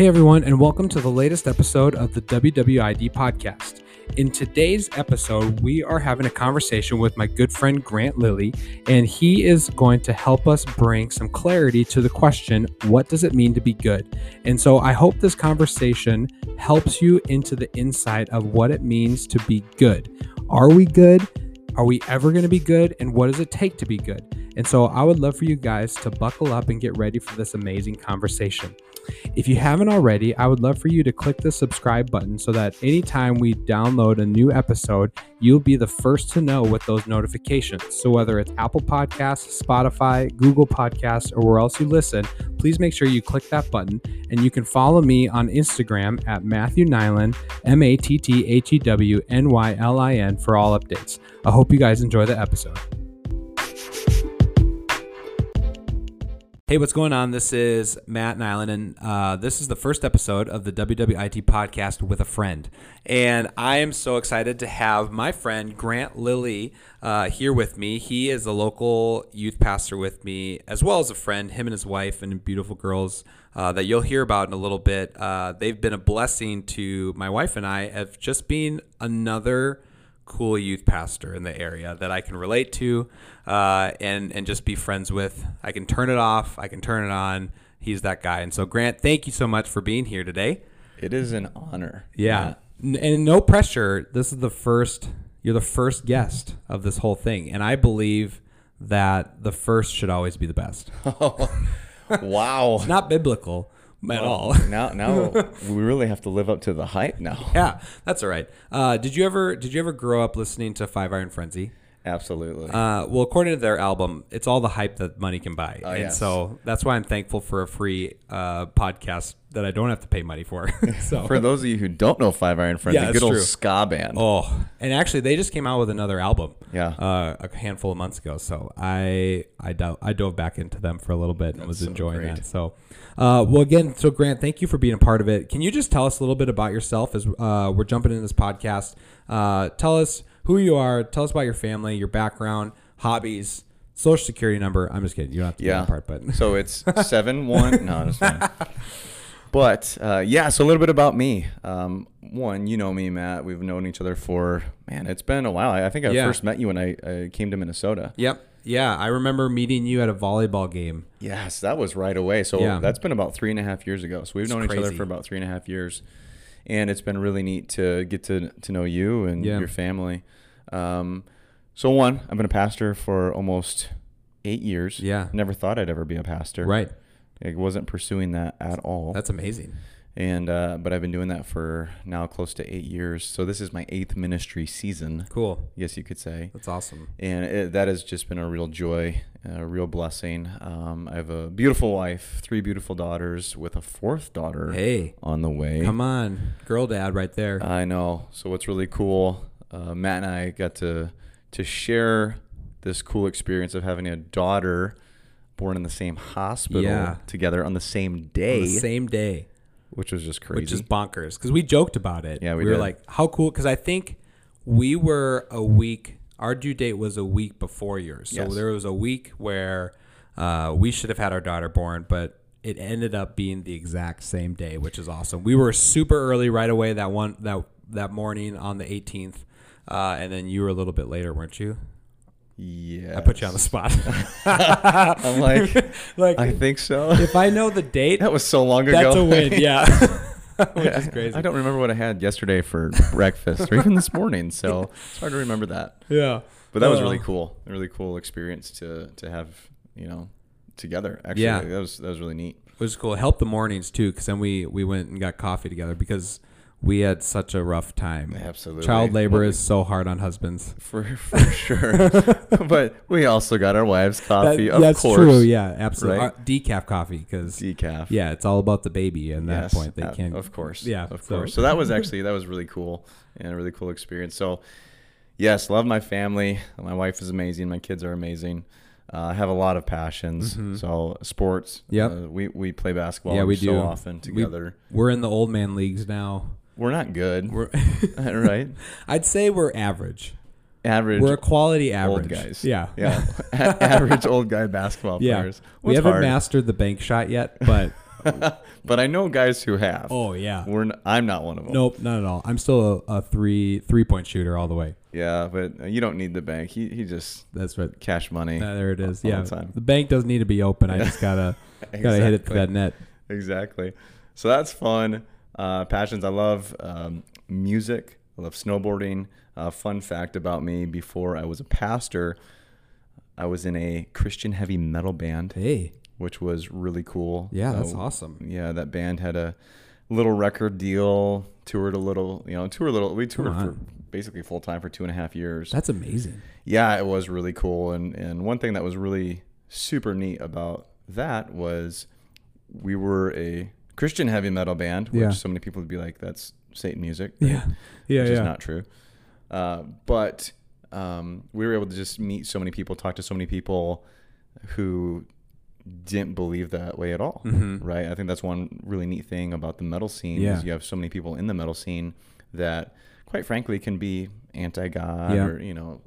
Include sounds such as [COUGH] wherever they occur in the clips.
Hey everyone, and welcome to the latest episode of the WWID podcast. In today's episode, we are having a conversation with my good friend Grant Lilly, and he is going to help us bring some clarity to the question what does it mean to be good? And so I hope this conversation helps you into the insight of what it means to be good. Are we good? Are we ever going to be good? And what does it take to be good? And so I would love for you guys to buckle up and get ready for this amazing conversation. If you haven't already, I would love for you to click the subscribe button so that anytime we download a new episode, you'll be the first to know with those notifications. So whether it's Apple Podcasts, Spotify, Google Podcasts, or where else you listen, please make sure you click that button. And you can follow me on Instagram at Matthew Nylin, M A T T H E W N Y L I N, for all updates. I hope you guys enjoy the episode. Hey, what's going on? This is Matt Nylin, and uh, this is the first episode of the WWID podcast with a friend. And I am so excited to have my friend Grant Lilly uh, here with me. He is a local youth pastor with me, as well as a friend, him and his wife and beautiful girls uh, that you'll hear about in a little bit. Uh, they've been a blessing to my wife and I of just being another cool youth pastor in the area that I can relate to uh, and and just be friends with. I can turn it off. I can turn it on. He's that guy. And so Grant, thank you so much for being here today. It is an honor. Yeah, and no pressure. This is the first. You're the first guest of this whole thing, and I believe that the first should always be the best. [LAUGHS] wow. It's not biblical at all. [LAUGHS] now, now [LAUGHS] we really have to live up to the hype now. Yeah, that's all right. Uh, did you ever did you ever grow up listening to Five Iron Frenzy? Absolutely. Uh, well, according to their album, it's all the hype that money can buy, Oh, and yes. so that's why I'm thankful for a free uh, podcast that I don't have to pay money for. [LAUGHS] [LAUGHS] so For those of you who don't know Five Iron Frenzy, Yeah, a that's good old true. ska band. Oh, and actually, they just came out with another album. Yeah. uh, a handful of months ago. So I I dove, I dove back into them for a little bit and was so enjoying great. that. So, uh, well, again, so Grant, thank you for being a part of it. Can you just tell us a little bit about yourself as uh, we're jumping into this podcast? Uh, tell us who you are. Tell us about your family, your background, hobbies. Social security number. I'm just kidding. You don't have to do Yeah. that part, but So [LAUGHS] it's seven one. No, it's fine. But uh, yeah, so a little bit about me. Um, one, you know me, Matt. We've known each other for man. It's been a while. I, think I Yeah. first met you when I, I came to Minnesota. yep, yeah. I remember meeting you at a volleyball game. Yes, that was right away. So Yeah. that's been about three and a half years ago. So we've It's known each other for about three and a half years, and it's been really neat to get to to know you and Yeah. your family. Um, so one, I've been a pastor for almost eight years. Yeah. never thought I'd ever be a pastor. Right. I wasn't pursuing that at all. That's amazing. And uh, but I've been doing that for now close to eight years. So this is my eighth ministry season. Cool. Yes, you could say That's awesome. and it, that has just been a real joy, a real blessing. Um, I have a beautiful wife, three beautiful daughters, with a fourth daughter Hey, on the way. come on, girl, dad, right there. I know. So what's really cool, uh, Matt and I got to to share this cool experience of having a daughter born in the same hospital Yeah. together on the same On day, the same day. Which was just crazy. which is bonkers because we joked about it. Yeah, we were did. like, "How cool!" Because I think we were a week. Our due date was a week before yours, so Yes. there was a week where uh, we should have had our daughter born, but it ended up being the exact same day, which is awesome. We were super early right away that one that that morning on the 18th, uh, and then you were a little bit later, weren't you? Yeah. I put you on the spot. [LAUGHS] I'm like, [LAUGHS] like I think so. if I know the date, [LAUGHS] that was so long ago. that's a win. Yeah, which is crazy. I don't remember what I had yesterday for breakfast or even this morning, so it's hard to remember that. Yeah, But that was Uh, really cool. A really cool experience to to have, you know, together. Actually, Yeah. that was that was really neat. It was cool. Helped the mornings too, because then we we went and got coffee together because we had such a rough time. Absolutely. Child labor is so hard on husbands. [LAUGHS] for for sure. [LAUGHS] but we also got our wives coffee, That- of that's course. true. Yeah, absolutely. Right? Decaf coffee because Decaf. yeah, it's all about the baby. And that Yes, point, they uh, can't. Of course. Yeah, Of so- course. So that was [LAUGHS] actually that was really cool and a really cool experience. So yes, love my family. My wife is amazing. My kids are amazing. Uh, I have a lot of passions. So sports. Mm-hmm. Uh, we we play basketball. Yeah, we so do. often We- together. We're in the old man leagues now. We're not good. We're [LAUGHS] [LAUGHS] right? I'd say we're average. Average We're a quality old average. guys. Yeah. Yeah. [LAUGHS] A- average old guy basketball Yeah. players. we haven't hard? mastered the bank shot yet, but but I know guys who have. Oh yeah. We're n- I'm not one of them. Nope, not at all. I'm still a, a three three point shooter all the way. Yeah, but uh, you don't need the bank. He he just That's right. cash money. Uh, there it is. Yeah, the time. the bank doesn't need to be open. I just gotta gotta hit it to that net. Exactly. So that's fun. Uh, passions. I love um, music. I love snowboarding. Uh, fun fact about me: before I was a pastor, I was in a Christian heavy metal band, Hey, which was really cool. yeah, that's Uh, awesome. Yeah, that band had a little record deal. Toured a little, you know, toured a little. We toured for basically full time for two and a half years. That's amazing. Yeah, it was really cool. And and one thing that was really super neat about that was we were a Christian heavy metal band, which Yeah. so many people would be like, "That's Satan music," Yeah, yeah, which yeah. is not true. Uh, but um, we were able to just meet so many people, talk to so many people who didn't believe that way at all, Mhm. right? I think that's one really neat thing about the metal scene Yeah. is you have so many people in the metal scene that, quite frankly, can be anti-God Yeah. or you know,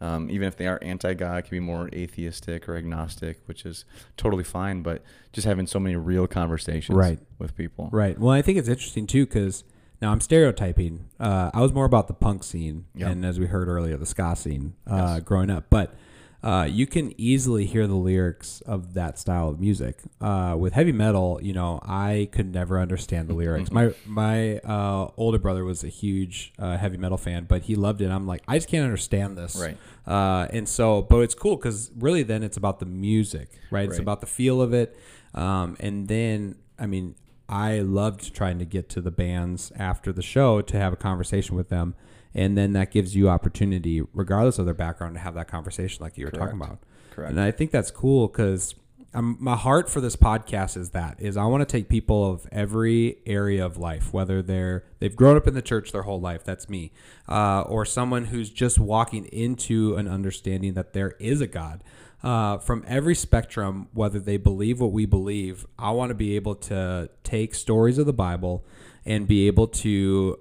um, even if they are anti-God, can be more atheistic or agnostic, which is totally fine. But just having so many real conversations Right. with people, Right. Well, I think it's interesting too because now I'm stereotyping. Uh, I was more about the punk scene, Yeah. and as we heard earlier, the ska scene uh, Yes. growing up. But uh, you can easily hear the lyrics of that style of music. Uh, with heavy metal, you know, I could never understand the lyrics. my [LAUGHS] my uh, older brother was a huge uh, heavy metal fan, but he loved it. I'm like, I just can't understand this. Right. Uh, and so, but it's cool because really then it's about the music, right? It's about the feel of it. Um, and then, I mean, I loved trying to get to the bands after the show to have a conversation with them. And then that gives you opportunity, regardless of their background, to have that conversation like you were talking about. Correct. And I think that's cool because my heart for this podcast is that is I want to take people of every area of life, whether they're they've grown up in the church their whole life, that's me, uh, or someone who's just walking into an understanding that there is a God. Uh, from every spectrum, whether they believe what we believe, I want to be able to take stories of the Bible and be able to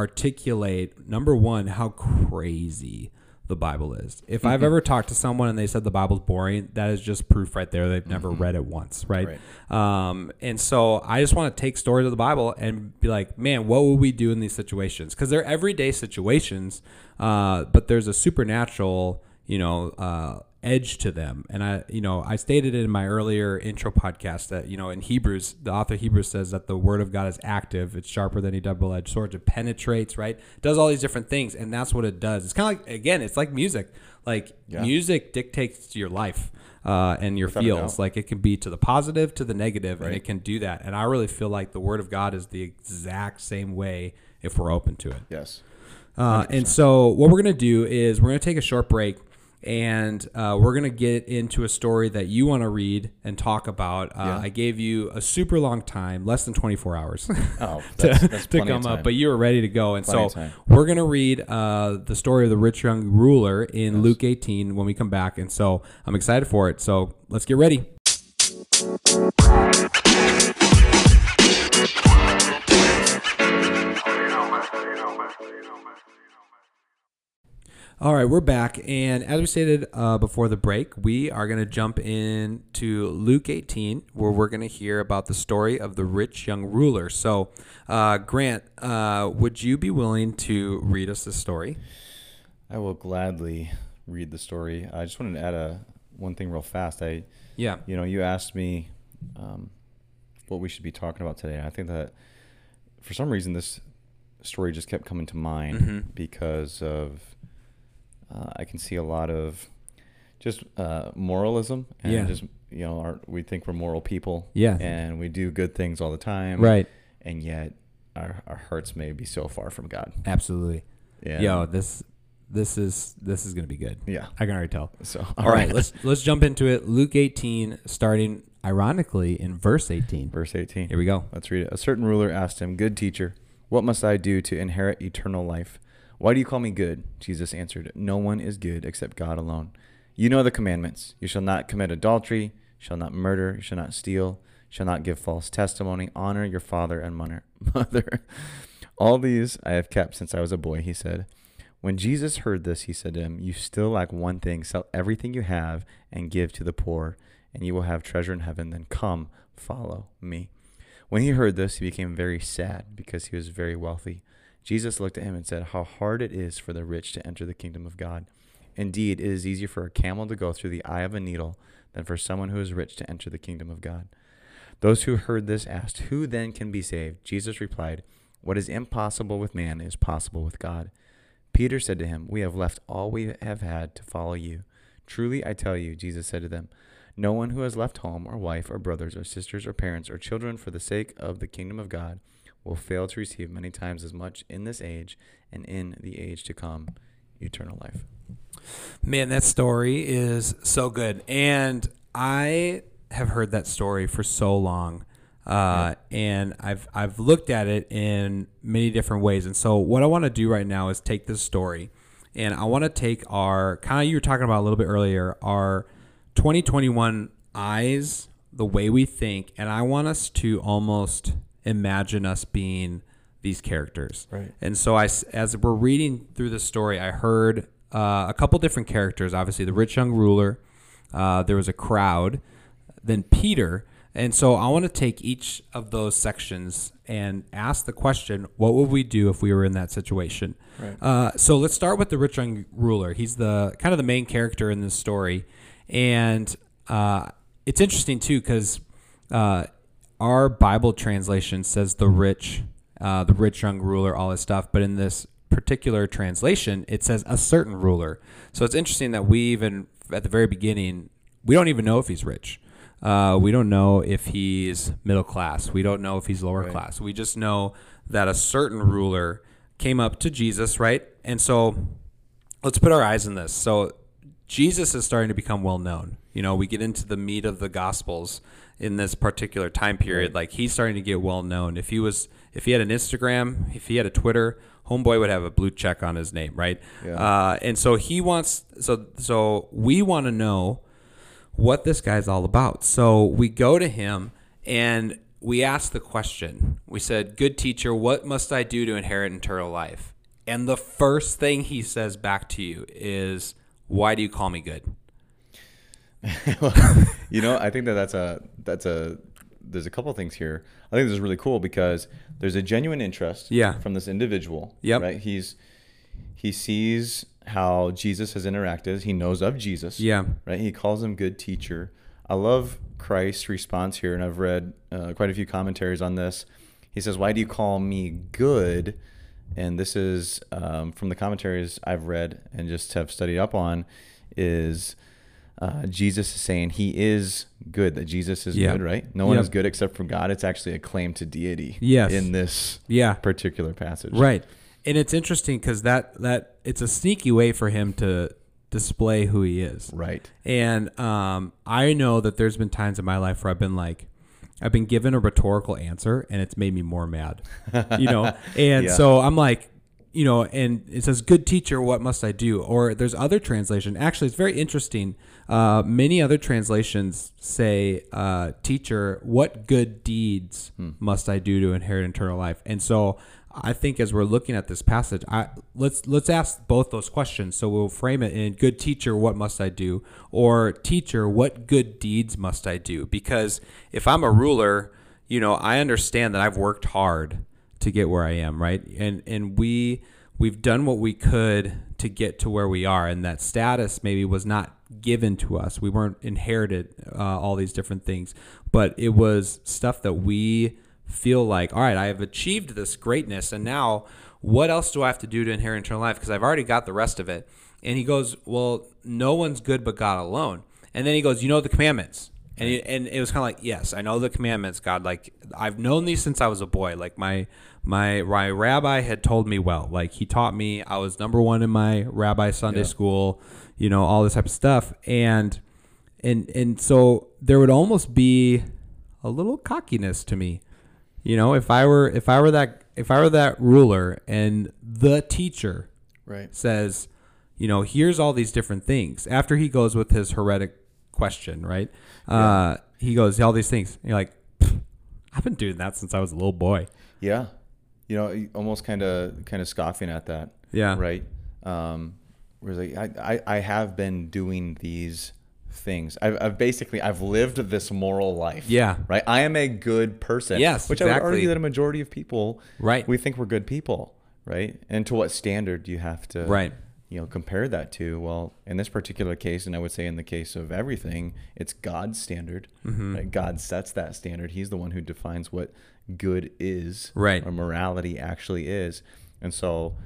articulate number one how crazy the Bible is. If I've ever talked to someone and they said the Bible's boring, that is just proof right there. They've never read it once, right? Um, and so I just want to take stories of the Bible and be like, man, what would we do in these situations? Because they're everyday situations, uh, but there's a supernatural, you know, uh, edge to them. And I, you know, I stated it in my earlier intro podcast that, you know, in Hebrews, the author of Hebrews says that the word of God is active. It's sharper than a double edged sword. It penetrates, right? Does all these different things. And that's what it does. It's kind of like, again, it's like music. Like Yeah. music dictates your life uh, and your Without feels. Like it can be to the positive, to the negative, and Right. it can do that. And I really feel like the word of God is the exact same way if we're open to it. Yes. Uh, and so, what we're going to do is we're going to take a short break and uh, we're going to get into a story that you want to read and talk about. Uh, Yeah. I gave you a super long time, less than 24 hours. Oh, [LAUGHS] to, that's, that's to come up, but you were ready to go. And Plenty so we're going to read uh, the story of the rich young ruler in Luke 18 when we come back. And so I'm excited for it. So let's get ready. All right, we're back. And as we stated uh, before the break, we are going to jump into Luke 18, where we're going to hear about the story of the rich young ruler. So, uh, Grant, uh, would you be willing to read us the story? I will gladly read the story. I just wanted to add a one thing real fast. I, Yeah. you know, you asked me um, what we should be talking about today. I think that for some reason this story just kept coming to mind Mhm. because of uh, I can see a lot of just uh, moralism and Yeah. just you know our, we think we're moral people Yeah. and we do good things all the time Right. and yet our, our hearts may be so far from God. Absolutely. Yeah. Yo, this this is this is going to be good. Yeah. I can already tell. So All right, let's let's jump into it. Luke 18 starting ironically in verse 18. verse 18. Here we go. Let's read it. A certain ruler asked him, Good teacher, what must I do to inherit eternal life? Why do you call me good? Jesus answered, No one is good except God alone. You know the commandments. You shall not commit adultery, shall not murder, shall not steal, shall not give false testimony, honor your father and [LAUGHS] mother. All these I have kept since I was a boy, he said. When Jesus heard this, he said to him, You still lack one thing. Sell everything you have and give to the poor, and you will have treasure in heaven. Then come, follow me. When he heard this, he became very sad because he was very wealthy. Jesus looked at him and said, How hard it is for the rich to enter the kingdom of God. Indeed, it is easier for a camel to go through the eye of a needle than for someone who is rich to enter the kingdom of God. Those who heard this asked, Who then can be saved? Jesus replied, What is impossible with man is possible with God. Peter said to him, We have left all we have had to follow you. Truly I tell you, Jesus said to them, no one who has left home or wife or brothers or sisters or parents or children for the sake of the kingdom of God will fail to receive many times as much in this age and in the age to come eternal life. Man, that story is so good. And I have heard that story for so long. Uh, yeah. and I've I've looked at it in many different ways. And so what I want to do right now is take this story and I want to take our kind of you were talking about a little bit earlier, our 2021 eyes, the way we think, and I want us to almost imagine us being these characters. Right. And so I, as we're reading through the story, I heard uh, a couple different characters. Obviously, the rich young ruler. Uh, there was a crowd. Then Peter. And so I want to take each of those sections and ask the question: What would we do if we were in that situation? Right. Uh, so let's start with the rich young ruler. He's the kind of the main character in this story. And uh, it's interesting too because uh, our Bible translation says the rich, uh, the rich young ruler, all this stuff. But in this particular translation, it says a certain ruler. So it's interesting that we even at the very beginning, we don't even know if he's rich. Uh, we don't know if he's middle class. We don't know if he's lower right. class. We just know that a certain ruler came up to Jesus, right? And so let's put our eyes on this. So Jesus is starting to become well known. You know, we get into the meat of the gospels in this particular time period. Like he's starting to get well known. If he was, if he had an Instagram, if he had a Twitter, homeboy would have a blue check on his name, right? Yeah. Uh, and so he wants. So so we want to know what this guy's all about. So we go to him and we ask the question. We said, "Good teacher, what must I do to inherit eternal life?" And the first thing he says back to you is why do you call me good? [LAUGHS] you know, I think that that's a that's a there's a couple things here. I think this is really cool because there's a genuine interest yeah. from this individual. Yep. Right. He's he sees how Jesus has interacted. He knows of Jesus. Yeah. Right. He calls him good teacher. I love Christ's response here, and I've read uh, quite a few commentaries on this. He says, "Why do you call me good?" and this is um, from the commentaries I've read and just have studied up on, is uh, Jesus is saying he is good, that Jesus is good, right? No one is good except for God. It's actually a claim to deity yes. in this yeah. particular passage. Right. And it's interesting because that, that it's a sneaky way for him to display who he is. Right. And um, I know that there's been times in my life where I've been like, I've been given a rhetorical answer and it's made me more mad. You know? [LAUGHS] And yeah. so I'm like, you know, and it says, "Good teacher, what must I do?" Or there's other translation. Actually, it's very interesting. Uh, many other translations say, uh, "Teacher, what good deeds hmm. must I do to inherit eternal life?" And so I think as we're looking at this passage, I, let's let's ask both those questions. So we'll frame it in "Good teacher, what must I do?" or "Teacher, what good deeds must I do?" Because if I'm a ruler, you know, I understand that I've worked hard to get where I am, right? And and we we've done what we could to get to where we are, and that status maybe was not given to us. We weren't inherited uh, all these different things, but it was stuff that we feel like, all right, I have achieved this greatness, and now what else do I have to do to inherit eternal life? Because I've already got the rest of it. And he goes, well, no one's good but God alone. And then he goes, you know the commandments. And, he, and it was kind of like, yes, I know the commandments, God. Like I've known these since I was a boy. Like my my my rabbi had told me well. Like he taught me. I was number one in my rabbi Sunday yeah. school. You know all this type of stuff. And and and so there would almost be a little cockiness to me you know, if I were if I were that if I were that ruler and the teacher right. says, you know, here's all these different things. After he goes with his heretic question, right? Yeah. Uh, he goes all these things. And you're like, I've been doing that since I was a little boy. Yeah, you know, almost kind of kind of scoffing at that. Yeah, right. Um, where like I, I I have been doing these things. I've, I've basically I've lived this moral life. Yeah. Right. I am a good person. Yes, Which I would argue that a majority of people Right. we think we're good people. Right. And to what standard do you have to Right. You know compare that to? Well, in this particular case, and I would say in the case of everything, it's God's standard. Mm-hmm. Right? God sets that standard. He's the one who defines what good is. Right. Or morality actually is. And so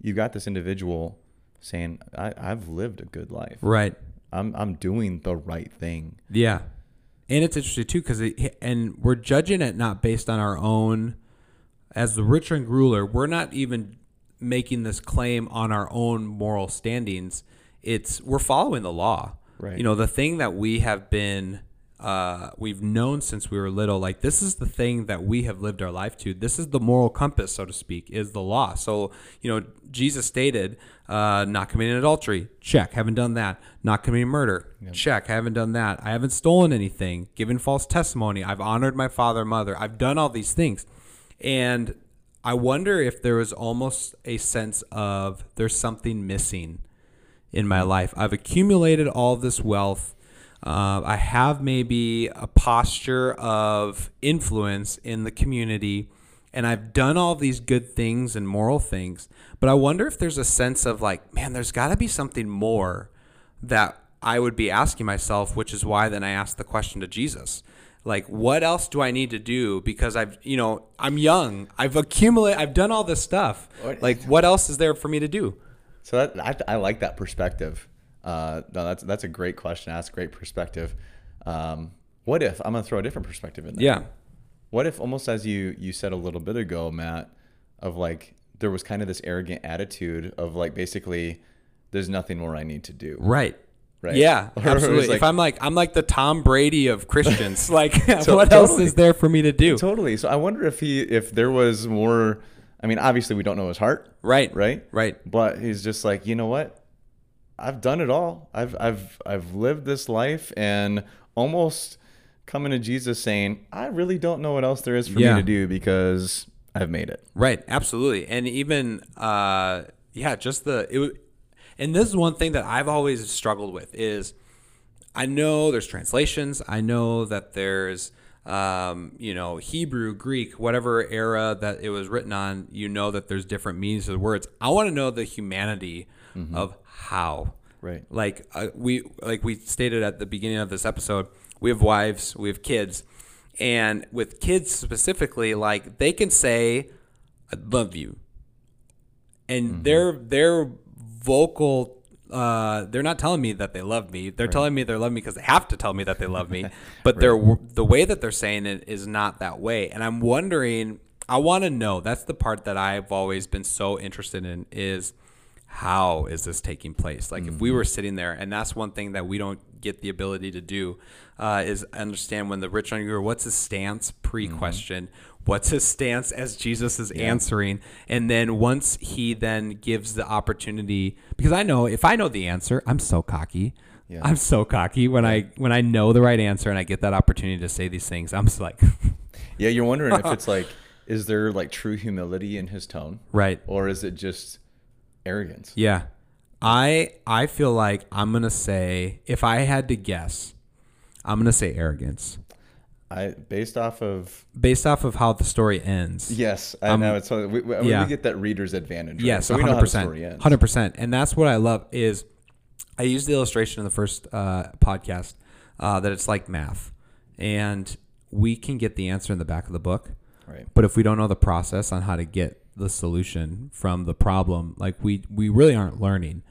you've got this individual saying, I, I've lived a good life. Right. I'm I'm doing the right thing. Yeah. And it's interesting too because and we're judging it not based on our own as the rich and ruler, we're not even making this claim on our own moral standings. It's we're following the law. Right. You know, the thing that we have been uh, we've known since we were little, like this is the thing that we have lived our life to. This is the moral compass, so to speak, is the law. So, you know, Jesus stated, uh, not committing adultery, check, haven't done that. Not committing murder, check, haven't done that. I haven't stolen anything, given false testimony. I've honored my father and mother. I've done all these things. And I wonder if there was almost a sense of there's something missing in my life. I've accumulated all this wealth. Uh, I have maybe a posture of influence in the community, and I've done all these good things and moral things. But I wonder if there's a sense of like, man, there's got to be something more that I would be asking myself, which is why then I asked the question to Jesus. Like, what else do I need to do? Because I've, you know, I'm young. I've accumulated, I've done all this stuff. Like, what else is there for me to do? So that I, I like that perspective. Uh, no, that's that's a great question. That's a great perspective. Um, what if I'm gonna throw a different perspective in there? Yeah. What if almost as you you said a little bit ago, Matt, of like there was kind of this arrogant attitude of like basically there's nothing more I need to do. Right. Right. Yeah, [LAUGHS] Or it was absolutely. like- if I'm like I'm like the Tom Brady of Christians, [LAUGHS] like So- [LAUGHS] what else is there for me to do? Totally. So I wonder if he if there was more. I mean, obviously we don't know his heart, Right. right? Right. But he's just like, you know what? I've done it all. I've I've I've lived this life and almost coming to Jesus saying, I really don't know what else there is for Yeah. me to do because I've made it. Right, absolutely, and even uh, yeah, just the it. And this is one thing that I've always struggled with is, I know there's translations. I know that there's um, you know Hebrew, Greek, whatever era that it was written on. You know that there's different meanings of the words. I want to know the humanity of how. Right. Like uh, we like we stated at the beginning of this episode, we have wives, we have kids, and with kids specifically, like they can say, "I love you," and their their vocal. Uh, they're not telling me that they love me. They're telling me they love me because they have to tell me that they love me. [LAUGHS] But they're the way that they're saying it is not that way. And I'm wondering. I want to know. That's the part that I've always been so interested in. Is how is this taking place? Like if we were sitting there, and that's one thing that we don't get the ability to do, uh, is understand when the rich young ruler, what's his stance pre-question, what's his stance as Jesus is answering, and then once he then gives the opportunity, because I know if I know the answer, I'm so cocky. Yeah. I'm so cocky when I when I know the right answer and I get that opportunity to say these things. I'm just like, [LAUGHS] Yeah, you're wondering if it's [LAUGHS] like, is there like true humility in his tone? right, Or is it just arrogance? Yeah. I I feel like I'm going to say if I had to guess, I'm going to say arrogance. I based off of Based off of how the story ends. yes, I Um, know it's so we, we, yeah. we get that reader's advantage. right? Yes, so we know how the story 100%. 100%. And that's what I love is I used the illustration in the first uh, podcast uh, that it's like math. And we can get the answer in the back of the book. Right. But if we don't know the process on how to get the solution from the problem, like we we really aren't learning.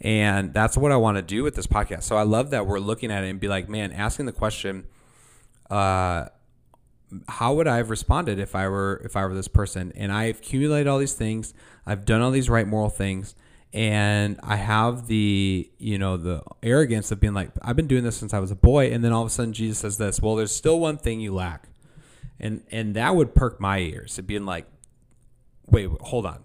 And that's what I want to do with this podcast. So I love that we're looking at it and be like, man, asking the question, uh, how would I have responded if I were if I were this person? And I've accumulated all these things, I've done all these right moral things, and I have the you know the arrogance of being like, I've been doing this since I was a boy, and then all of a sudden Jesus says this. Well, there's still one thing you lack, and and that would perk my ears. It being like, wait, wait, hold on,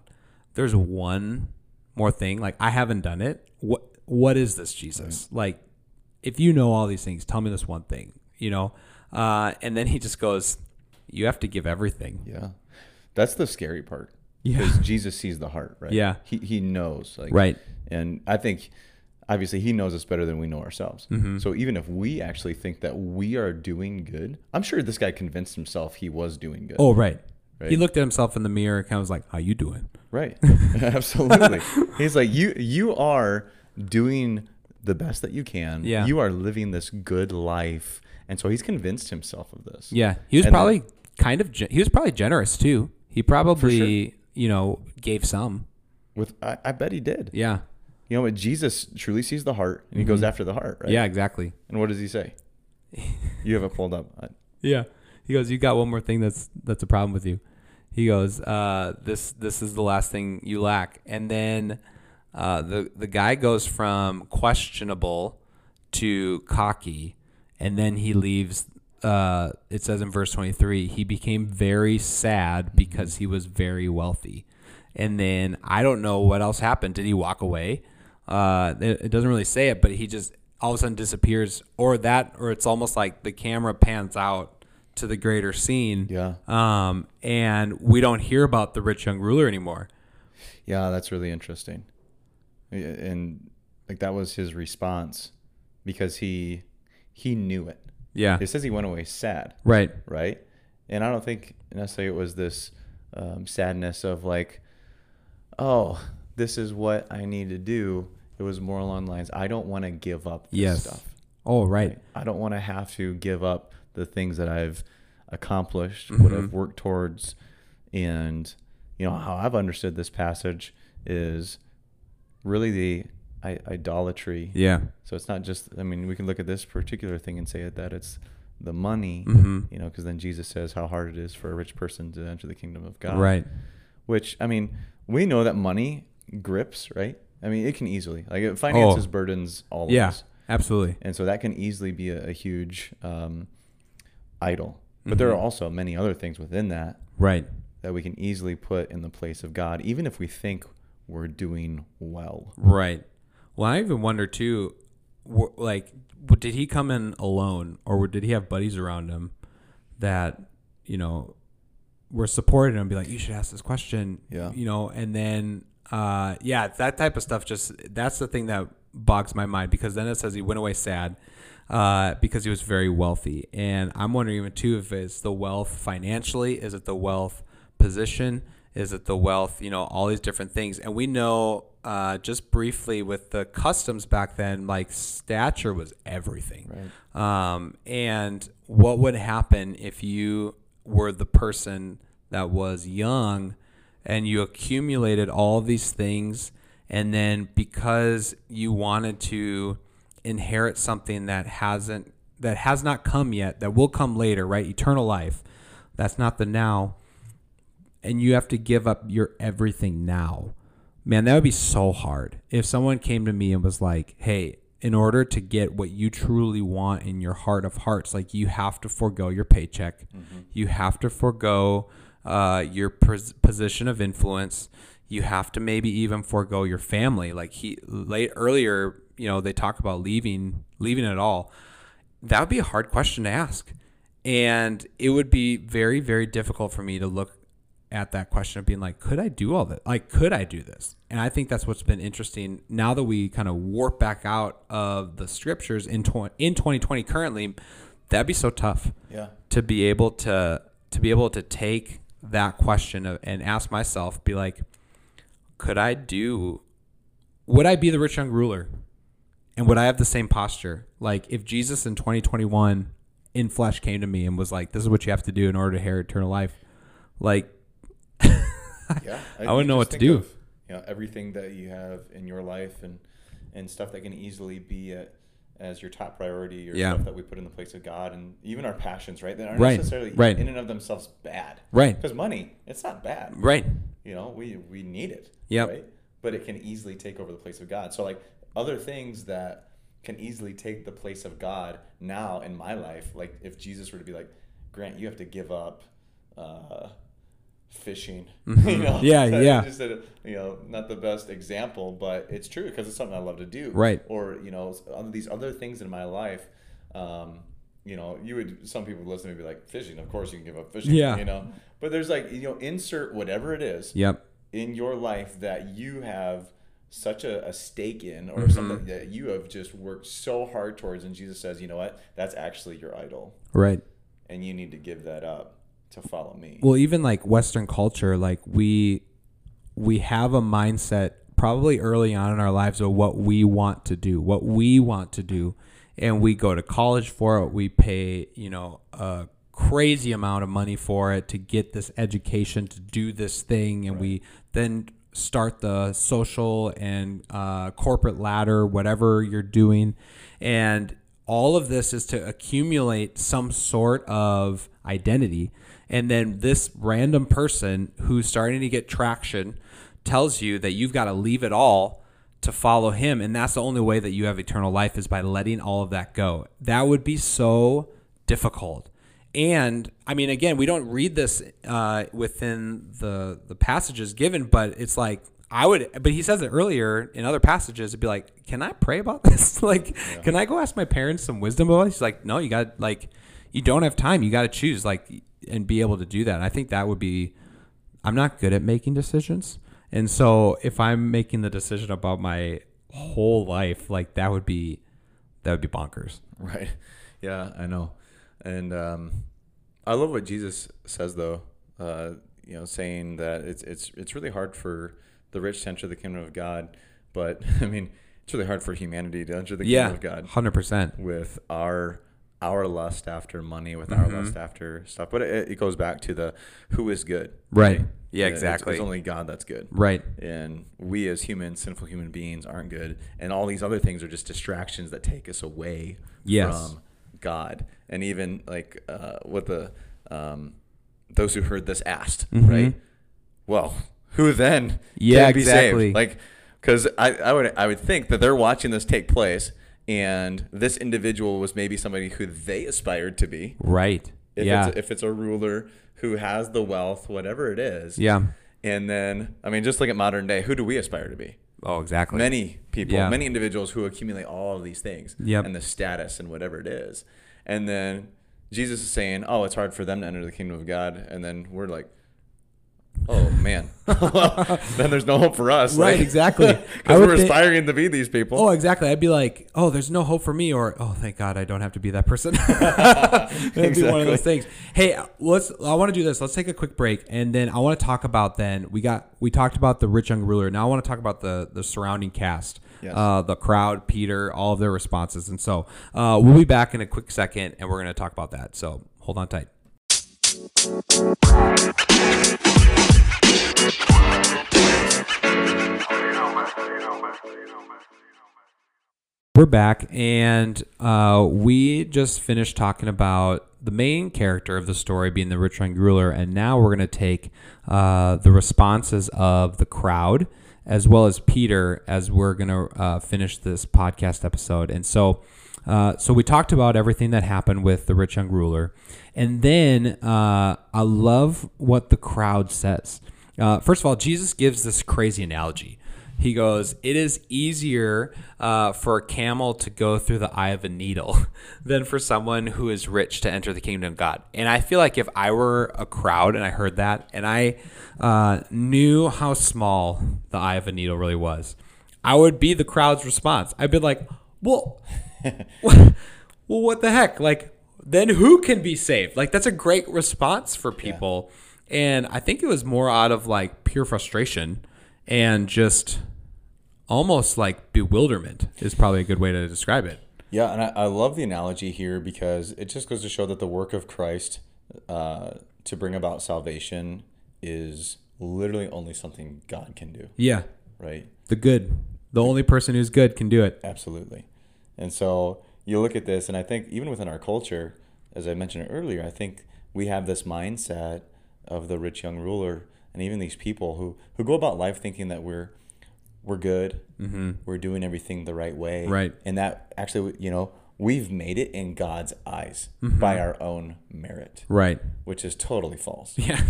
there's one more thing. Like I haven't done it. What what is this, Jesus? Like, if you know all these things, tell me this one thing. You know, uh, and then he just goes, you have to give everything. Yeah, that's the scary part. Yeah. because Jesus sees the heart, right? Yeah. he he knows, like, Right. And I think obviously he knows us better than we know ourselves. Mm-hmm. So even if we actually think that we are doing good, I'm sure this guy convinced himself he was doing good. Oh, right. Right. He looked at himself in the mirror and kind of was like, "How you doing?" Right. [LAUGHS] Absolutely. [LAUGHS] He's like, you you are doing the best that you can. Yeah. You are living this good life. And so he's convinced himself of this. Yeah, he was And probably kind of he was probably generous too. He probably you know gave some. With I, I bet he did. Yeah, You know what? Jesus truly sees the heart and he goes after the heart, right? Mm-hmm. yeah, exactly. And what does he say? [LAUGHS] you have it pulled up. Yeah. He goes, "You got one more thing that's that's a problem with you." He goes, uh, "This this is the last thing you lack." And then uh, the the guy goes from questionable to cocky, and then he leaves. Uh, it says in verse twenty three, he became very sad because he was very wealthy. And then I don't know what else happened. Did he walk away? Uh, it, it doesn't really say it, but he just all of a sudden disappears, or that, or it's almost like the camera pans out to the greater scene. Yeah. Um, and we don't hear about the rich young ruler anymore. Yeah, that's really interesting. And like that was his response because he he knew it. Yeah. It says he went away sad, Right. right? And I don't think necessarily it was this um, sadness of like, oh, this is what I need to do. It was more along the lines, I don't want to give up this Yes. stuff. Oh, right. I don't want to have to give up the things that I've accomplished, what Mhm. I've worked towards. And, you know, how I've understood this passage is really the I- idolatry. Yeah. So it's not just, I mean, we can look at this particular thing and say that it's the money, hmm you know, because then Jesus says how hard it is for a rich person to enter the kingdom of God. Right. Which, I mean, we know that money grips, right? I mean, it can easily, like, it finances Oh. burdens all Yeah. of us Yeah. Absolutely. and so that can easily be a, a huge um, idol. But there are also many other things within that Right. that we can easily put in the place of God, even if we think we're doing well. Right. Well, I even wonder too, like, did he come in alone, or did he have buddies around him that you know were supporting him? and Be like, you should ask this question. Yeah. You know, and then uh, yeah, that type of stuff. Just that's the thing that bogs my mind because then it says he went away sad. Uh, because he was very wealthy, and I'm wondering even too if it's the wealth financially, is it the wealth position, is it the wealth, you know, all these different things. And we know uh, just briefly with the customs back then, like stature was everything. Right. Um, and what would happen if you were the person that was young and you accumulated all these things, and then because you wanted to inherit something that hasn't that has not come yet, that will come later, right? Eternal life. That's not the now. And you have to give up your everything now. Man, that would be so hard. If someone came to me and was like, "Hey, in order to get what you truly want in your heart of hearts, like you have to forego your paycheck, you have to forego uh, your pos- position of influence, you have to maybe even forego your family." Like he late earlier, you know, they talk about leaving, leaving it all. That would be a hard question to ask, and it would be very, very difficult for me to look at that question of being like, could I do all that? Like, could I do this? And I think that's what's been interesting now that we kind of warp back out of the scriptures in tw- in 2020 currently. That'd be so tough Yeah. to be able to to be able to take that question of, and ask myself, be like, could I do? Would I be the rich young ruler? And would I have the same posture? Like if Jesus in 2021 in flesh came to me and was like, "This is what you have to do in order to inherit eternal life," like [LAUGHS] Yeah. I wouldn't know what to do. of, you know, everything that you have in your life and and stuff that can easily be at, as your top priority or Yeah. stuff that we put in the place of God and even our passions, right? That aren't Right, necessarily right. in and of themselves bad. right, Because money, it's not bad. right, You know, we we need it. Yep. Right. But it can easily take over the place of God. So like other things that can easily take the place of God now in my life, like if Jesus were to be like, Grant, you have to give up uh, fishing. [LAUGHS] you know, Mm-hmm. Yeah, [LAUGHS] yeah. Just said, you know, not the best example, but it's true because it's something I love to do. Right. Or you know, these other things in my life. Um, you know, you would some people would listen to me be like fishing. Of course, you can give up fishing. Yeah. You know, but there's like you know, insert whatever it is yep, in your life that you have such a, a stake in or Mhm. something that you have just worked so hard towards and jesus says you know what that's actually your idol Right. and you need to give that up to follow me Well, even like Western culture, like we we have a mindset probably early on in our lives of what we want to do, what we want to do, and we go to college for it. We pay, you know, a crazy amount of money for it to get this education to do this thing, and we then start the social and uh, corporate ladder, whatever you're doing, and all of this is to accumulate some sort of identity. And then this random person who's starting to get traction tells you that you've got to leave it all to follow him. And that's the only way that you have eternal life is by letting all of that go. That would be so difficult. And I mean, again, we don't read this uh, within the the passages given, but it's like I would. But he says it earlier in other passages. It'd be like, can I pray about this? [LAUGHS] like, can I go ask my parents some wisdom about? it? He's like, no, you got like, you don't have time. You got to choose like and be able to do that. I think that would be. I'm not good at making decisions, and so if I'm making the decision about my whole life, like that would be, that would be bonkers. Right. [LAUGHS] Yeah, I know. And um, I love what Jesus says, though. Uh, you know, saying that it's it's it's really hard for the rich to enter the kingdom of God, but [LAUGHS] I mean, it's really hard for humanity to enter the Yeah, kingdom of God hundred percent. with our our lust after money, with our Mm-hmm. lust after stuff. But it, it goes back to the who is good, Right. Yeah, It's- exactly. It's, only God that's good. Right. And we as humans, sinful human beings, aren't good. And all these other things are just distractions that take us away Yes. from God. And even like uh, what the um, those who heard this asked, Mhm. right? Well, who then Yeah, be exactly. saved? Like, because I, I would I would think that they're watching this take place, and this individual was maybe somebody who they aspired to be. Right. If yeah. it's if it's a ruler who has the wealth, whatever it is. yeah. And then, I mean, just look at modern day. Who do we aspire to be? Oh, exactly. Many people, Yeah. many individuals who accumulate all of these things Yep. and the status and whatever it is. And then Jesus is saying, oh, it's hard for them to enter the kingdom of God. And then we're like, oh, man. [LAUGHS] [LAUGHS] well, then there's no hope for us. Right, exactly. [LAUGHS] I Because we're think- aspiring to be these people. Oh, exactly. I'd be like, oh, there's no hope for me, or oh, thank God, I don't have to be that person. It'd be one of those things. Hey, let's. I want to do this. Let's take a quick break, and then I want to talk about. Then we got we talked about the rich young ruler. Now I want to talk about the the surrounding cast, Yes. uh, the crowd, Peter, all of their responses, and so uh, we'll be back in a quick second, and we're going to talk about that. So hold on tight. We're back, and uh, we just finished talking about the main character of the story being the rich ruler, and now we're going to take uh, the responses of the crowd as well as Peter as we're going to uh, finish this podcast episode. And so, uh, so we talked about everything that happened with the rich young ruler, and then uh, I love what the crowd says. Uh, first of all, Jesus gives this crazy analogy. He goes, It is easier uh, for a camel to go through the eye of a needle [LAUGHS] than for someone who is rich to enter the kingdom of God. And I feel like if I were a crowd and I heard that and I uh, knew how small the eye of a needle really was, I would be the crowd's response. I'd be like, Well, [LAUGHS] well, what the heck? Like, then who can be saved? Like, that's a great response for people. And I think it was more out of like pure frustration and just almost like bewilderment is probably a good way to describe it. Yeah, and I, I love the analogy here because it just goes to show that the work of Christ uh, to bring about salvation is literally only something God can do, Yeah. right? The good. The only person who's good can do it. Absolutely. And so you look at this, and I think even within our culture, as I mentioned earlier, I think we have this mindset of the rich young ruler, and even these people who who go about life thinking that we're we're good, mm-hmm. we're doing everything the right way, Right. and that actually, you know, we've made it in God's eyes Mm-hmm. by our own merit, Right. which is totally false. [LAUGHS] Yeah.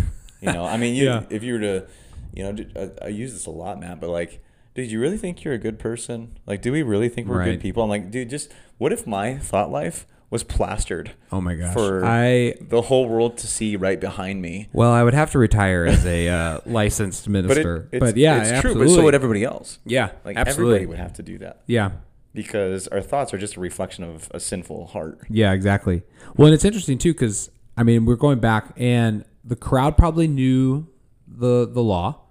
You know, I mean, you, Yeah. if you were to, you know, I, I use this a lot, Matt, but like, dude, you really think you're a good person? Like, do we really think we're Right. good people? I'm like, dude, just what if my thought life was plastered Oh my gosh. for I the whole world to see right behind me. well, I would have to retire as a uh, [LAUGHS] licensed But, minister. it, But, yeah, it's absolutely. true. But so would everybody else. yeah, Like absolutely. everybody would have to do that yeah. because our thoughts are just a reflection of a sinful heart. Yeah, exactly. Well, and it's interesting too because I mean we're going back, and the crowd probably knew the the law,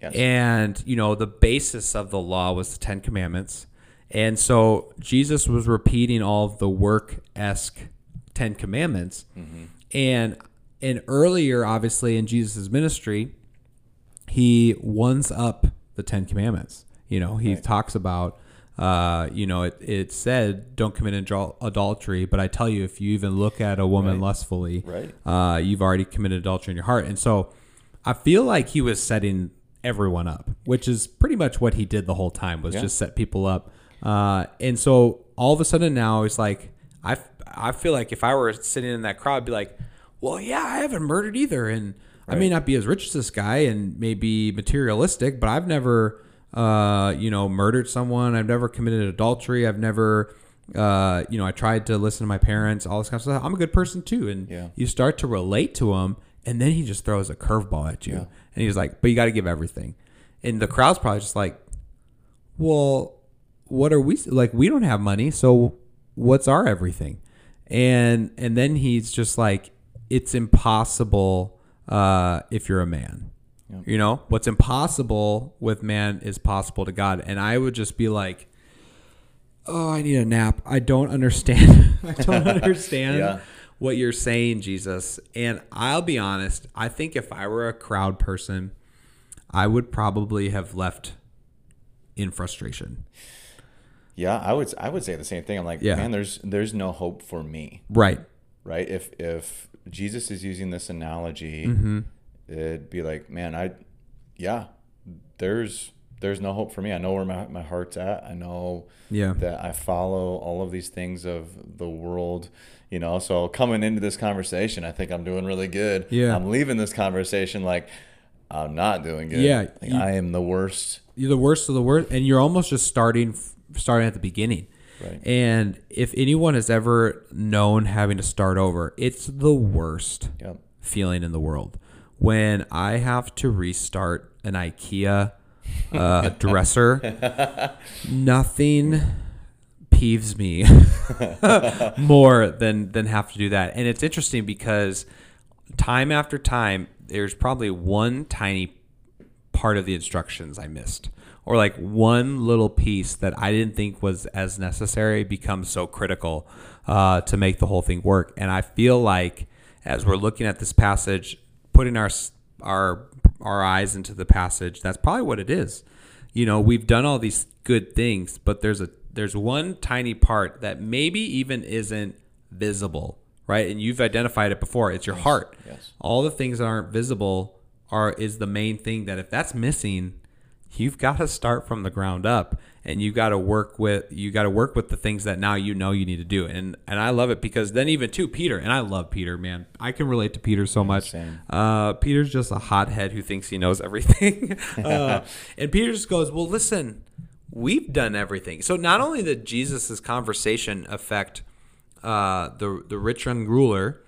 Yes. and you know the basis of the law was the Ten Commandments, and so Jesus was repeating all of the work esque Ten Commandments, and and earlier, obviously in Jesus' ministry, he ones up the Ten Commandments. You know, he talks about, uh, you know, it, it said, don't commit adul- adultery. But I tell you, if you even look at a woman Right. lustfully, Right. uh, you've already committed adultery in your heart. And so I feel like he was setting everyone up, which is pretty much what he did the whole time was Yeah. just set people up. Uh, and so all of a sudden now it's like, I, I feel like if I were sitting in that crowd, I'd be like, well, yeah, I haven't murdered either. And I may not be as rich as this guy and maybe materialistic, but I've never, uh, you know, murdered someone. I've never committed adultery. I've never, uh, you know, I tried to listen to my parents, all this kind of stuff. I'm a good person too. And Yeah. you start to relate to him, and then he just throws a curveball at you. Yeah. And he's like, but you got to give everything. And the crowd's probably just like, well, what are we like? We don't have money, so what's our everything? And and then he's just like, it's impossible uh, if you're a man. You know, what's impossible with man is possible to God. And I would just be like, oh, I need a nap. I don't understand. [LAUGHS] I don't [LAUGHS] understand Yeah. what you're saying, Jesus. And I'll be honest, I think if I were a crowd person, I would probably have left in frustration. Yeah, I would I would say the same thing. I'm like, Yeah. man, there's there's no hope for me, Right. right? If if Jesus is using this analogy, Mm-hmm. it'd be like, man, I yeah, there's there's no hope for me. I know where my, my heart's at. I know Yeah. that I follow all of these things of the world, you know. So coming into this conversation, I think I'm doing really good. Yeah. I'm leaving this conversation like I'm not doing good. Yeah, Like, you- I am the worst. You're the worst of the worst, and you're almost just starting starting at the beginning. Right. And if anyone has ever known having to start over, it's the worst Yep. feeling in the world. When I have to restart an IKEA uh, [LAUGHS] dresser, nothing peeves me [LAUGHS] more than than have to do that. And it's interesting because time after time, there's probably one tiny part of the instructions I missed, or like one little piece that I didn't think was as necessary becomes so critical uh, to make the whole thing work. And I feel like as we're looking at this passage, putting our our our eyes into the passage, that's probably what it is. You know, we've done all these good things, but there's a there's one tiny part that maybe even isn't visible, right? And you've identified it before. It's your heart Yes. all the things that aren't visible are is the main thing that if that's missing you've got to start from the ground up and you got to work with you got to work with the things that now you know you need to do. And and I love it because then even too Peter and I love Peter man. I can relate to Peter so much. Uh, Peter's just a hothead who thinks he knows [LAUGHS] everything. [LAUGHS] Uh, and Peter just goes well listen we've done everything. So not only did Jesus's conversation affect uh, the the rich young ruler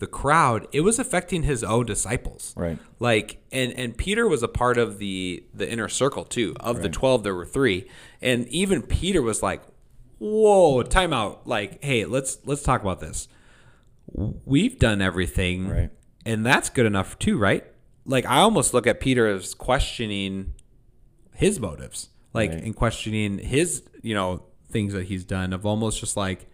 the crowd it was affecting his own disciples Right. like and and peter was a part of the the inner circle too of the 12 there were three and even peter was like whoa time out like hey let's let's talk about this we've done everything Right. and that's good enough too right like i almost look at peter as questioning his motives like Right. and questioning his you know things that he's done of almost just like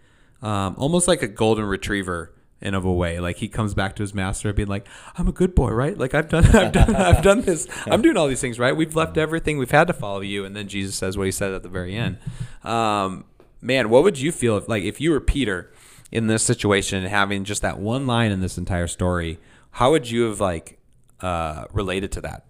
um, almost like a golden retriever in of a way. Like he comes back to his master and being like i'm a good boy right? Like i've done [LAUGHS] i've done i've done this. I'm doing all these things right? We've left everything. We've had to follow you. And then jesus says what he said at the very end. Um, man what would you feel if like if you were peter in this situation and having just that one line in this entire story how would you have like uh, related to that?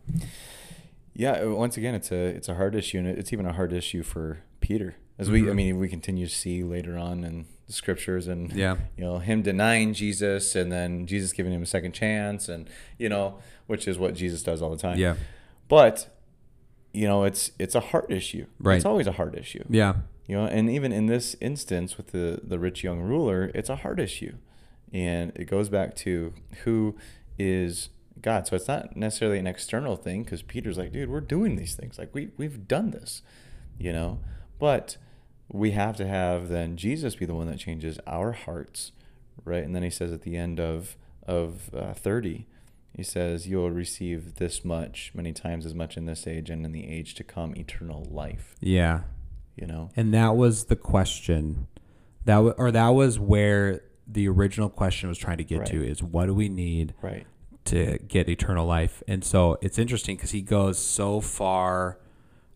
Yeah, uh, once again, it's a it's a hard issue, and it's even a hard issue for Peter, as we I mean we continue to see later on in the scriptures, and Yeah. you know him denying Jesus, and then Jesus giving him a second chance, and you know which is what Jesus does all the time. Yeah. but you know it's it's a heart issue. Right. It's always a heart issue. yeah You know, and even in this instance with the the rich young ruler, it's a heart issue, and it goes back to who is God. So it's not necessarily an external thing because Peter's like, dude, we're doing these things. Like we we've done this, you know. But we have to have then Jesus be the one that changes our hearts, right? And then he says at the end of of uh, thirty, he says, "You'll receive this much, many times as much in this age and in the age to come, eternal life." Yeah. You know. And that was the question. That w- or that was where the original question was trying to get to is what do we need Right. to get eternal life? And so it's interesting because he goes so far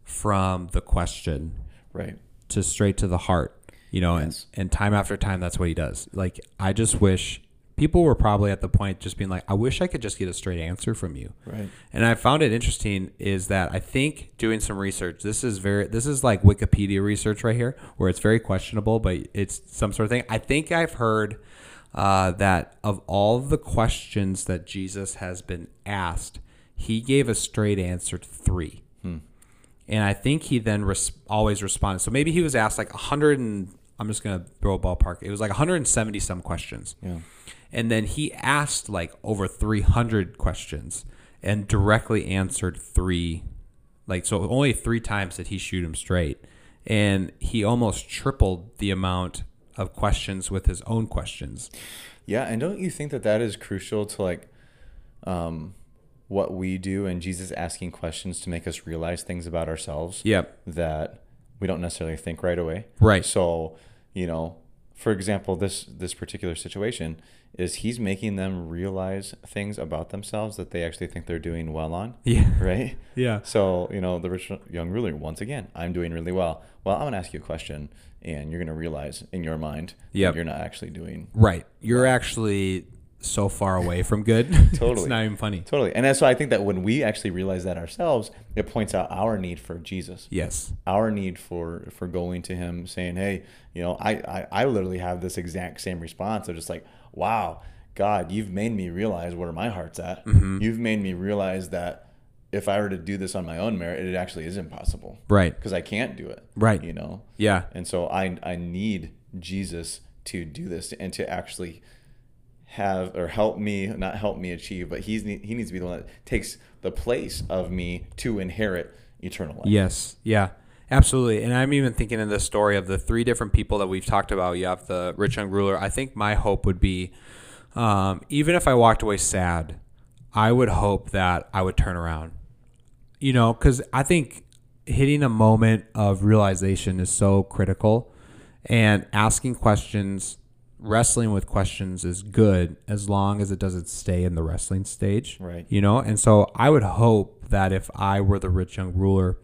from the question Right. To straight to the heart, you know, Yes. and, and time after time, that's what he does. Like, I just wish people were probably at the point just being like, I wish I could just get a straight answer from you. Right. And I found it interesting is that I think doing some research, this is very, this is like Wikipedia research right here, where it's very questionable, but it's some sort of thing. I think I've heard uh, that of all the questions that Jesus has been asked, he gave a straight answer to three. And I think he then res- always responded. So maybe he was asked like 100 and I'm just going to throw a ballpark. It was like 170 some questions. Yeah. And then he asked like over 300 questions and directly answered three. Like, so only three times did he shoot him straight. And he almost tripled the amount of questions with his own questions. Yeah, and don't you think that that is crucial to like um what we do and Jesus asking questions to make us realize things about ourselves Yep. that we don't necessarily think right away. Right. So, you know, for example, this this particular situation is he's making them realize things about themselves that they actually think they're doing well on, Yeah. [LAUGHS] right? Yeah. So, you know, the rich young ruler, once again, I'm doing really well. Well, I'm going to ask you a question, and you're going to realize in your mind Yep. that you're not actually doing Right. You're actually so far away from good. [LAUGHS] it's Totally. not even funny. totally. And that's so I think that when we actually realize that ourselves, it points out our need for Jesus. Yes. Our need for for going to him saying, Hey, you know, I, I, I literally have this exact same response of just like, Wow, God, you've made me realize where my heart's at. Mm-hmm. You've made me realize that if I were to do this on my own merit, it actually is impossible. Right. because I can't do it. Right. You know. Yeah. And so I I need Jesus to do this and to actually have or help me not help me achieve, but he's he needs to be the one that takes the place of me to inherit eternal life. Yes. Yeah. Absolutely. And I'm even thinking in this story of the three different people that we've talked about. You have the rich young ruler. I think my hope would be, um, even if I walked away sad, I would hope that I would turn around. You know, because I think hitting a moment of realization is so critical, and asking questions, wrestling with questions is good as long as it doesn't stay in the wrestling stage. Right. You know, and so I would hope that if I were the rich young ruler,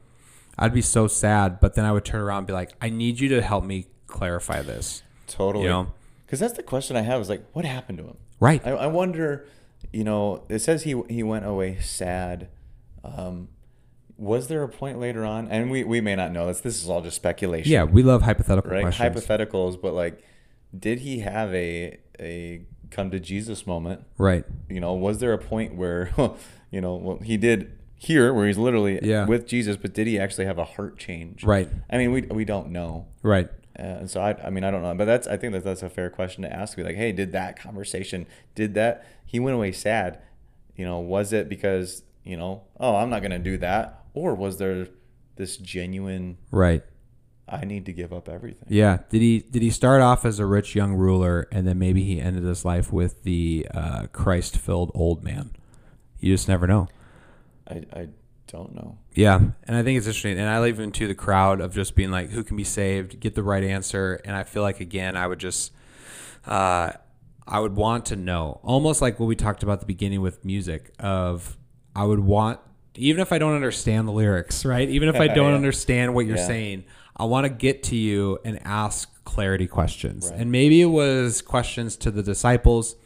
I'd be so sad, but then I would turn around and be like, I need you to help me clarify this. Totally. You know? Because that's the question I have is like, what happened to him? Right. I, I wonder, you know, it says he he went away sad. Um, was there a point later on, and we, we may not know this. This is all just speculation. yeah, we love hypothetical right? questions. Hypotheticals, but like, did he have a a come to Jesus moment? right. You know, was there a point where, [LAUGHS] you know, well, he did here where he's literally Yeah. with Jesus, but did he actually have a heart change? Right. I mean, we we don't know. Right. Uh, and so I, I mean, I don't know, but that's I think that that's a fair question to ask. Be like, hey, did that conversation, did that he went away sad? You know, was it because you know, oh, I'm not gonna do that, or was there this genuine, Right. I need to give up everything? Yeah. Did he did he start off as a rich young ruler and then maybe he ended his life with the uh, Christ filled old man? You just never know. I I don't know. Yeah, and I think it's interesting. And I live into the crowd of just being like, who can be saved, get the right answer. And I feel like again, I would just, uh, I would want to know, almost like what we talked about at the beginning with music. Of I would want, even if I don't understand the lyrics, right? Even if I [LAUGHS] don't Yeah. understand what you're Yeah. saying, I want to get to you and ask clarity questions. Right. And maybe it was questions to the disciples.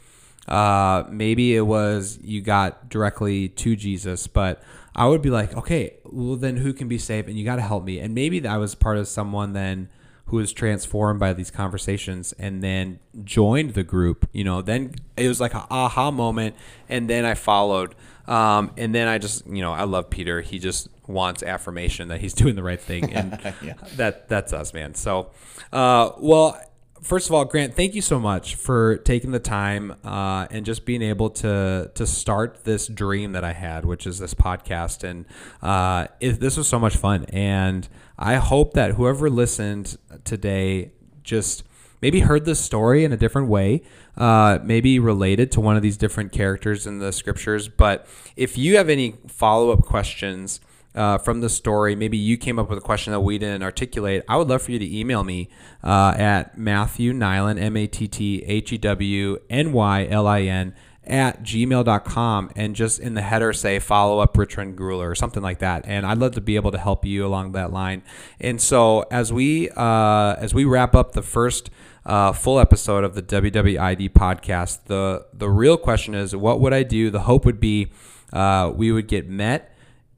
Uh, maybe it was you got directly to Jesus, but I would be like, okay, well then who can be saved? And you got to help me. And maybe I was part of someone then who was transformed by these conversations and then joined the group. You know, then it was like a aha moment, and then I followed. Um, and then I just, you know, I love Peter. He just wants affirmation that he's [LAUGHS] doing the right thing, and [LAUGHS] Yeah. that that's us, man. So, uh, well, first of all, Grant, thank you so much for taking the time uh, and just being able to to start this dream that I had, which is this podcast. And uh, it, this was so much fun, and I hope that whoever listened today just maybe heard this story in a different way, uh, maybe related to one of these different characters in the scriptures. But if you have any follow up questions, uh, from the story. Maybe you came up with a question that we didn't articulate. I would love for you to email me uh, at Matthew Nylin, M A T T H E W N Y L I N, at gmail.com and just in the header say follow up Richard Gruler or something like that. And I'd love to be able to help you along that line. And so as we uh, as we wrap up the first uh, full episode of the WWID podcast, the the real question is what would I do? The hope would be uh, we would get met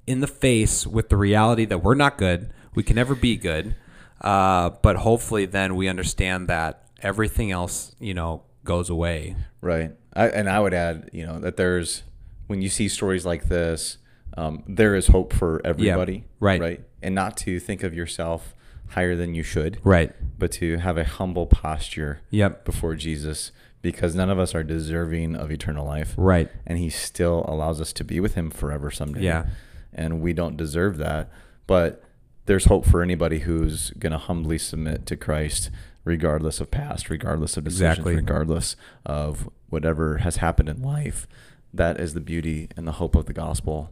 in the face with the reality that we're not good. We can never be good. Uh, but hopefully, then we understand that everything else, you know, goes away. Right. I, and I would add, you know, that there's when you see stories like this, um, there is hope for everybody. right. Right. And not to think of yourself higher than you should, Right. but to have a humble posture Yep. before Jesus because none of us are deserving of eternal life. Right. And he still allows us to be with him forever someday. Yeah. And we don't deserve that. But there's hope for anybody who's going to humbly submit to Christ, regardless of past, regardless of decisions, Exactly. regardless of whatever has happened in life. That is the beauty and the hope of the gospel.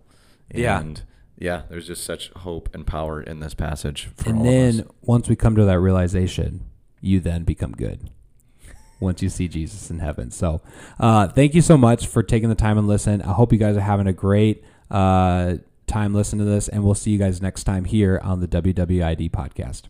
And yeah, there's just such hope and power in this passage and all then once we come to that realization, you then become good. Once you see Jesus in heaven. So, uh, thank you so much for taking the time and listen. I hope you guys are having a great uh, time listening to this, and we'll see you guys next time here on the WWID podcast.